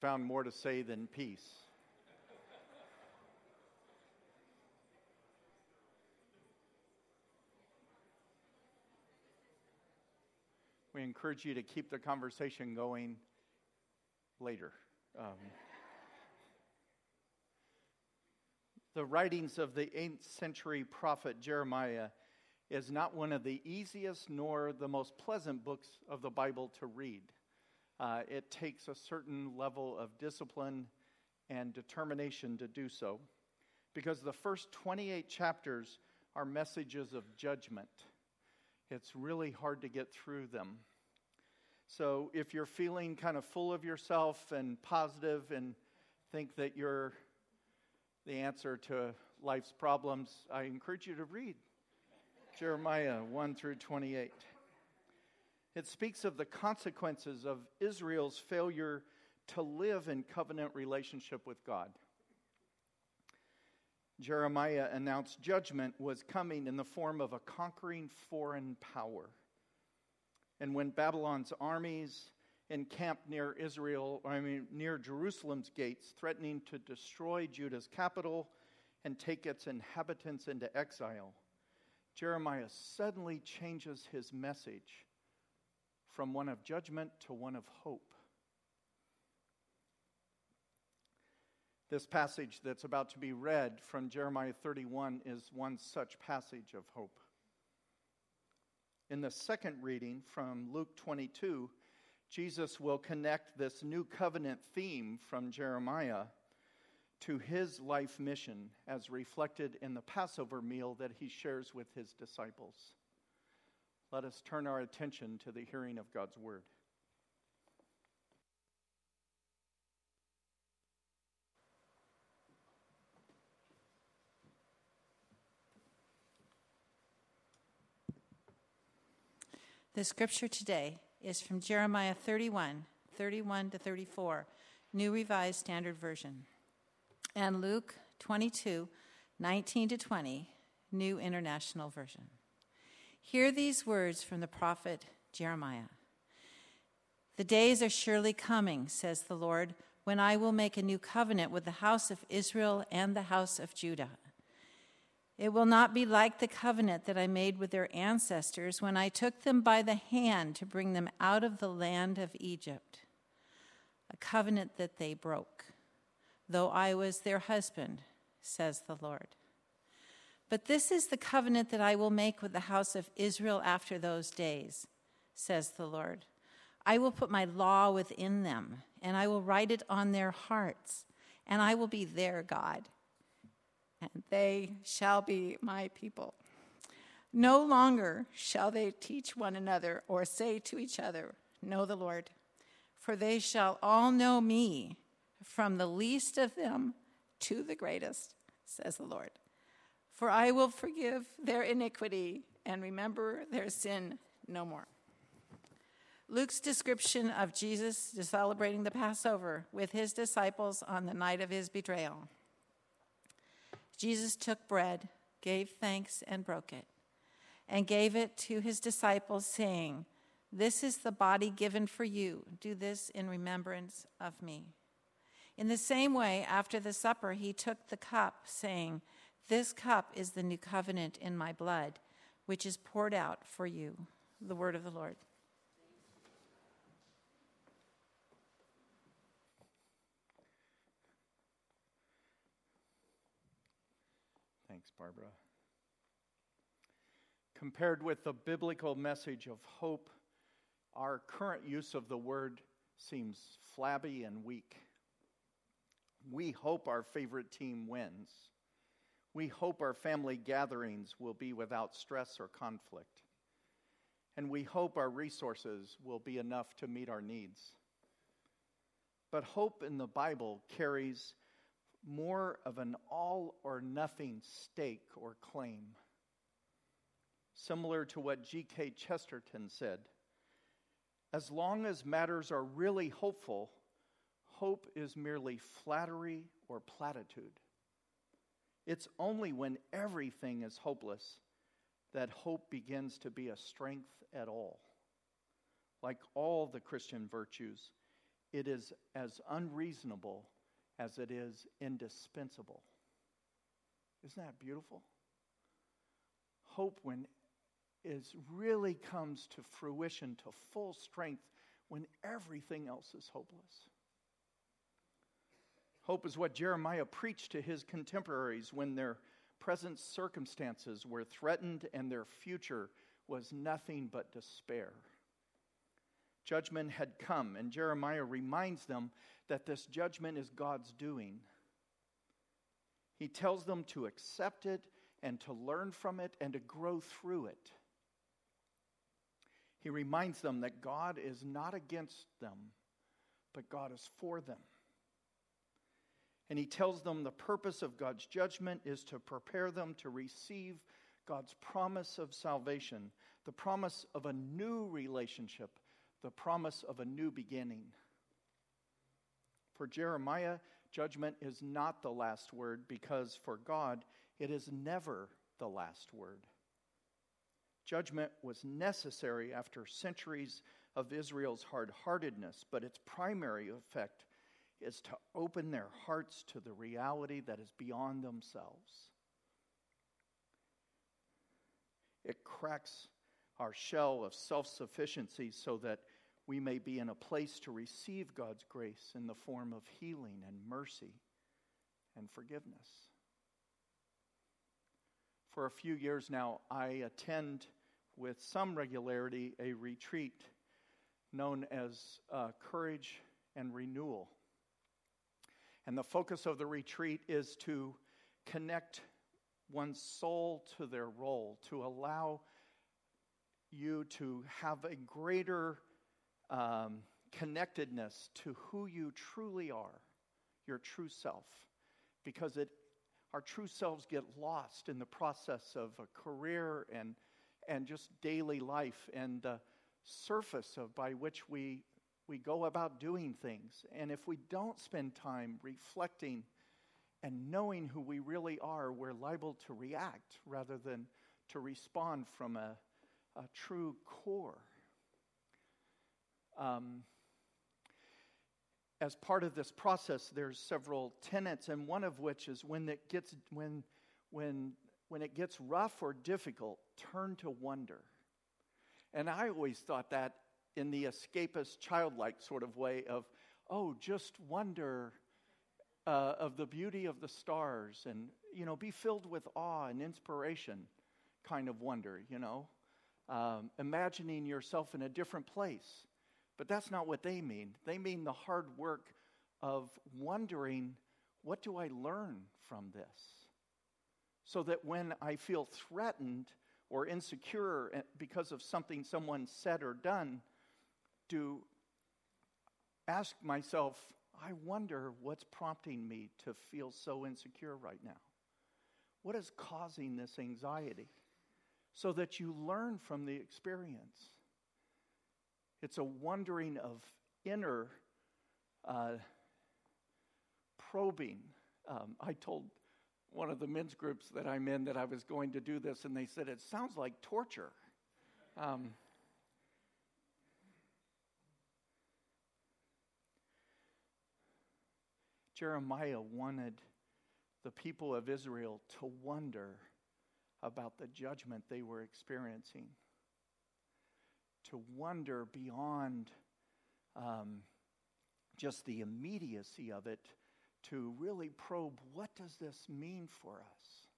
found more to say than peace. we encourage you to keep the conversation going later. Um, the writings of the 8th century prophet Jeremiah is not one of the easiest nor the most pleasant books of the Bible to read. Uh, it takes a certain level of discipline and determination to do so because the first 28 chapters are messages of judgment. It's really hard to get through them. So if you're feeling kind of full of yourself and positive and think that you're the answer to life's problems, I encourage you to read Jeremiah 1 through 28. It speaks of the consequences of Israel's failure to live in covenant relationship with God. Jeremiah announced judgment was coming in the form of a conquering foreign power. And when Babylon's armies encamped near Israel, I mean near Jerusalem's gates, threatening to destroy Judah's capital and take its inhabitants into exile, Jeremiah suddenly changes his message from one of judgment to one of hope. This passage that's about to be read from Jeremiah 31 is one such passage of hope. In the second reading from Luke 22, Jesus will connect this new covenant theme from Jeremiah to his life mission as reflected in the Passover meal that he shares with his disciples. Let us turn our attention to the hearing of God's word. The scripture today is from Jeremiah 31, 31 to 34, New Revised Standard Version and Luke 22, 19 to 20, New International Version. Hear these words from the prophet Jeremiah. The days are surely coming, says the Lord, when I will make a new covenant with the house of Israel and the house of Judah. It will not be like the covenant that I made with their ancestors when I took them by the hand to bring them out of the land of Egypt, a covenant that they broke though I was their husband, says the Lord. But this is the covenant that I will make with the house of Israel after those days, says the Lord. I will put my law within them, and I will write it on their hearts, and I will be their God, and they shall be my people. No longer shall they teach one another or say to each other, Know the Lord, for they shall all know me from the least of them to the greatest, says the Lord. For I will forgive their iniquity and remember their sin no more. Luke's description of Jesus celebrating the Passover with his disciples on the night of his betrayal. Jesus took bread, gave thanks, and broke it, and gave it to his disciples, saying, This is the body given for you. Do this in remembrance of me. In the same way, after the supper, he took the cup, saying, This cup is the new covenant in my blood, which is poured out for you. The word of the Lord. Thanks, Barbara. Compared with the biblical message of hope, our current use of the word seems flabby and weak. We hope our favorite team wins. We hope our family gatherings will be without stress or conflict. And we hope our resources will be enough to meet our needs. But hope in the Bible carries more of an all or nothing stake or claim. Similar to what G.K. Chesterton said as long as matters are really hopeful, hope is merely flattery or platitude. It's only when everything is hopeless that hope begins to be a strength at all. Like all the Christian virtues, it is as unreasonable as it is indispensable. Isn't that beautiful? Hope when is really comes to fruition to full strength when everything else is hopeless. Hope is what Jeremiah preached to his contemporaries when their present circumstances were threatened and their future was nothing but despair. Judgment had come, and Jeremiah reminds them that this judgment is God's doing. He tells them to accept it and to learn from it and to grow through it. He reminds them that God is not against them, but God is for them. And he tells them the purpose of God's judgment is to prepare them to receive God's promise of salvation, the promise of a new relationship, the promise of a new beginning. For Jeremiah, judgment is not the last word because for God, it is never the last word. Judgment was necessary after centuries of Israel's hard heartedness, but its primary effect is to open their hearts to the reality that is beyond themselves. It cracks our shell of self sufficiency so that we may be in a place to receive God's grace in the form of healing and mercy and forgiveness. For a few years now, I attend with some regularity a retreat known as uh, Courage and Renewal. And the focus of the retreat is to connect one's soul to their role, to allow you to have a greater um, connectedness to who you truly are, your true self, because it, our true selves get lost in the process of a career and and just daily life and the surface of by which we we go about doing things. And if we don't spend time reflecting and knowing who we really are, we're liable to react rather than to respond from a, a true core. Um, as part of this process, there's several tenets, and one of which is when it gets when when when it gets rough or difficult, turn to wonder. And I always thought that in the escapist, childlike sort of way of, oh, just wonder uh, of the beauty of the stars and, you know, be filled with awe and inspiration kind of wonder, you know, um, imagining yourself in a different place. But that's not what they mean. They mean the hard work of wondering, what do I learn from this? so that when I feel threatened or insecure eh, because of something someone said or done, to ask myself, I wonder what's prompting me to feel so insecure right now. What is causing this anxiety? So that you learn from the experience. It's a wondering of inner uh, probing. Um, I told one of the men's groups that I'm in that I was going to do this, and they said, It sounds like torture. Um, Jeremiah wanted the people of Israel to wonder about the judgment they were experiencing, to wonder beyond um, just the immediacy of it to really probe what does this mean for us?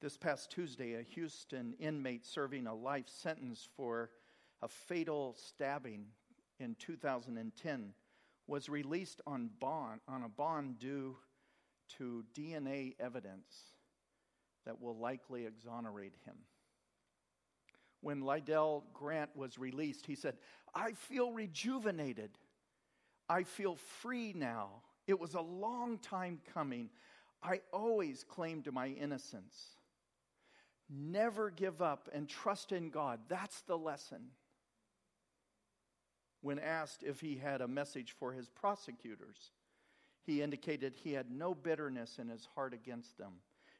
This past Tuesday, a Houston inmate serving a life sentence for a fatal stabbing in 2010 was released on bond on a bond due to DNA evidence that will likely exonerate him. When Lydell Grant was released, he said, I feel rejuvenated. I feel free now. It was a long time coming. I always claimed to my innocence. Never give up and trust in God. That's the lesson. When asked if he had a message for his prosecutors, he indicated he had no bitterness in his heart against them.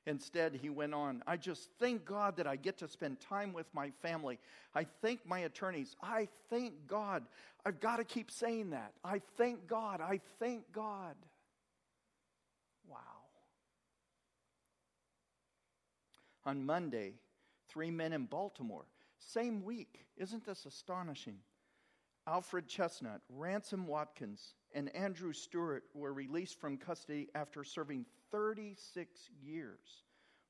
Instead, he went on, I just thank God that I get to spend time with my family. I thank my attorneys. I thank God. I've got to keep saying that. I thank God. I thank God. Wow. On Monday, three men in Baltimore, same week. Isn't this astonishing? Alfred Chestnut, Ransom Watkins, and Andrew Stewart were released from custody after serving 36 years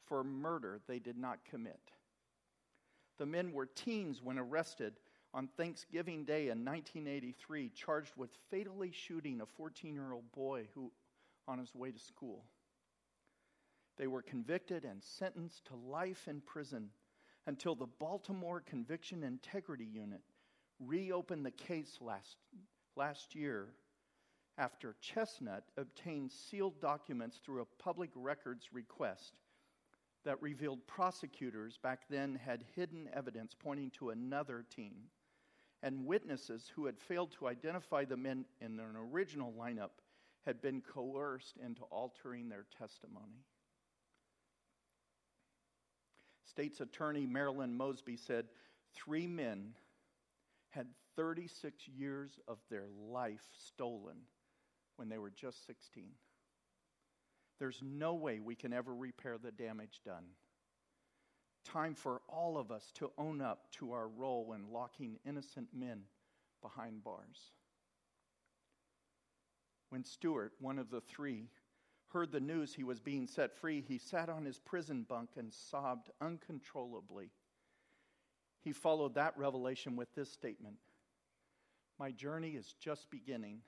for murder they did not commit. The men were teens when arrested on Thanksgiving Day in 1983, charged with fatally shooting a 14 year old boy who on his way to school. They were convicted and sentenced to life in prison until the Baltimore Conviction Integrity Unit reopened the case last, last year after Chestnut obtained sealed documents through a public records request that revealed prosecutors back then had hidden evidence pointing to another teen and witnesses who had failed to identify the men in an original lineup had been coerced into altering their testimony. State's Attorney Marilyn Mosby said three men had 36 years of their life stolen when they were just 16. There's no way we can ever repair the damage done. Time for all of us to own up to our role in locking innocent men behind bars. When Stewart, one of the three, heard the news he was being set free, he sat on his prison bunk and sobbed uncontrollably. He followed that revelation with this statement My journey is just beginning.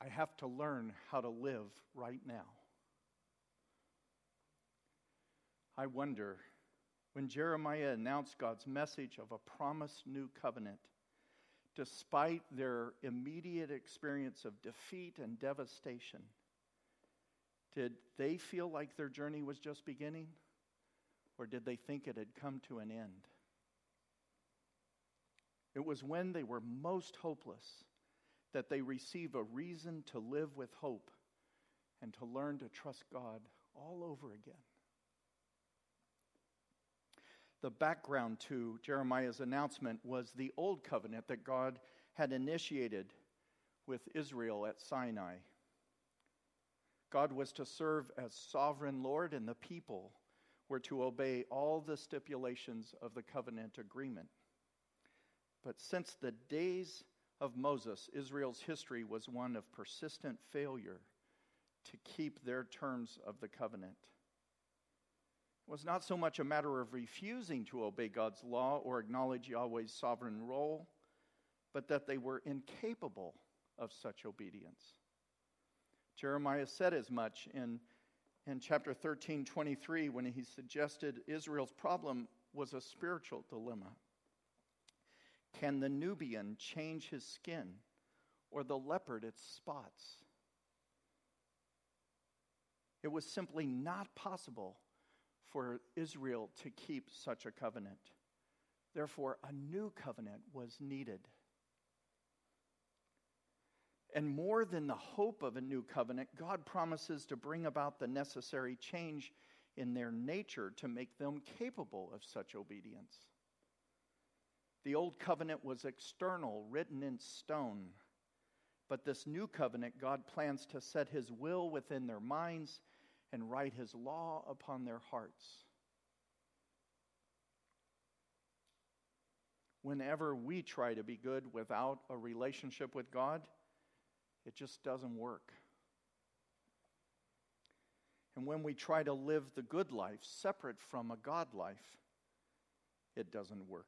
I have to learn how to live right now. I wonder when Jeremiah announced God's message of a promised new covenant, despite their immediate experience of defeat and devastation, did they feel like their journey was just beginning? Or did they think it had come to an end? It was when they were most hopeless that they receive a reason to live with hope and to learn to trust God all over again. The background to Jeremiah's announcement was the old covenant that God had initiated with Israel at Sinai. God was to serve as sovereign Lord, and the people were to obey all the stipulations of the covenant agreement. But since the days of Moses, Israel's history was one of persistent failure to keep their terms of the covenant. It was not so much a matter of refusing to obey God's law or acknowledge Yahweh's sovereign role, but that they were incapable of such obedience. Jeremiah said as much in, in chapter 13, 23, when he suggested Israel's problem was a spiritual dilemma. Can the Nubian change his skin or the leopard its spots? It was simply not possible for Israel to keep such a covenant. Therefore, a new covenant was needed. And more than the hope of a new covenant, God promises to bring about the necessary change in their nature to make them capable of such obedience. The old covenant was external, written in stone. But this new covenant, God plans to set his will within their minds and write his law upon their hearts. Whenever we try to be good without a relationship with God, it just doesn't work. And when we try to live the good life separate from a God life, it doesn't work.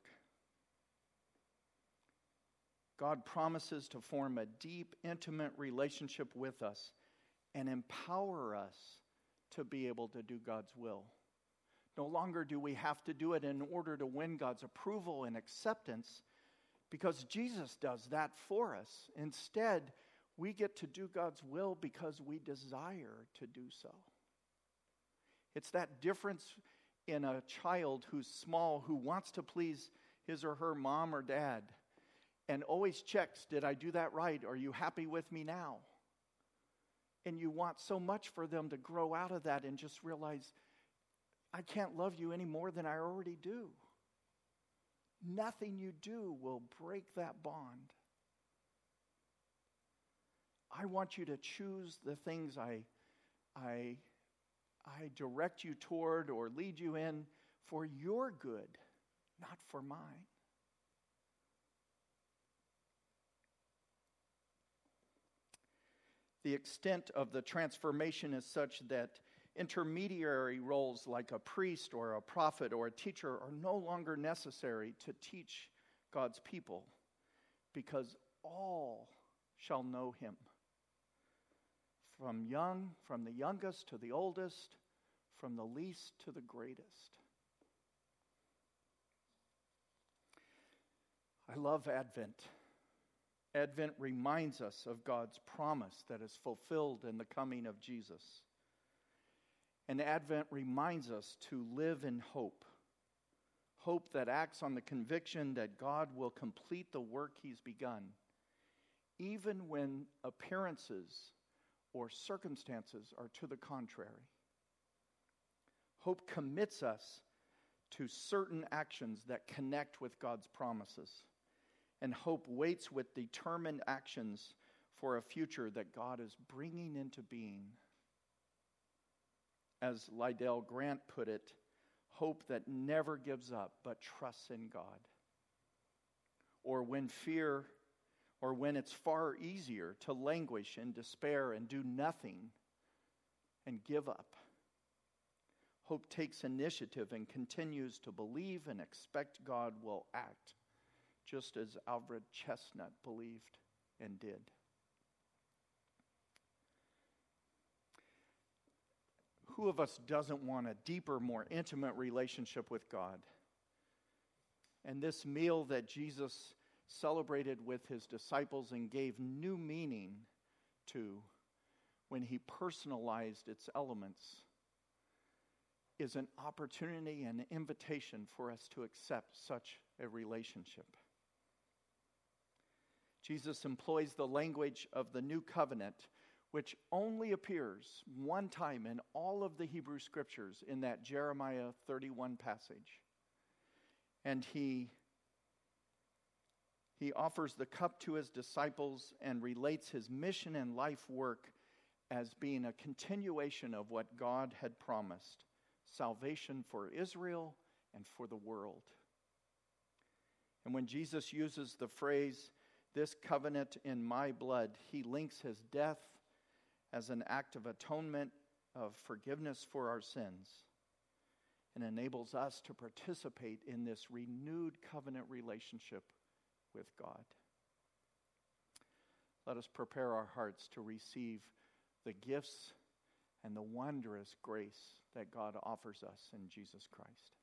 God promises to form a deep, intimate relationship with us and empower us to be able to do God's will. No longer do we have to do it in order to win God's approval and acceptance because Jesus does that for us. Instead, we get to do God's will because we desire to do so. It's that difference in a child who's small who wants to please his or her mom or dad and always checks Did I do that right? Are you happy with me now? and you want so much for them to grow out of that and just realize, I can't love you any more than I already do. Nothing you do will break that bond. I want you to choose the things I, I, I direct you toward or lead you in for your good, not for mine. The extent of the transformation is such that intermediary roles like a priest or a prophet or a teacher are no longer necessary to teach God's people because all shall know him. From young, from the youngest to the oldest, from the least to the greatest. I love Advent. Advent reminds us of God's promise that is fulfilled in the coming of Jesus. And Advent reminds us to live in hope. Hope that acts on the conviction that God will complete the work He's begun, even when appearances or circumstances are to the contrary. Hope commits us to certain actions that connect with God's promises. And hope waits with determined actions for a future that God is bringing into being as Lydell Grant put it, hope that never gives up but trusts in God. Or when fear, or when it's far easier to languish in despair and do nothing and give up. Hope takes initiative and continues to believe and expect God will act, just as Alfred Chestnut believed and did. who of us doesn't want a deeper, more intimate relationship with God? And this meal that Jesus celebrated with his disciples and gave new meaning to when he personalized its elements is an opportunity and invitation for us to accept such a relationship. Jesus employs the language of the new covenant which only appears one time in all of the Hebrew scriptures in that Jeremiah 31 passage. And he, he offers the cup to his disciples and relates his mission and life work as being a continuation of what God had promised salvation for Israel and for the world. And when Jesus uses the phrase, this covenant in my blood, he links his death as an act of atonement, of forgiveness for our sins, and enables us to participate in this renewed covenant relationship with God. Let us prepare our hearts to receive the gifts and the wondrous grace that God offers us in Jesus Christ.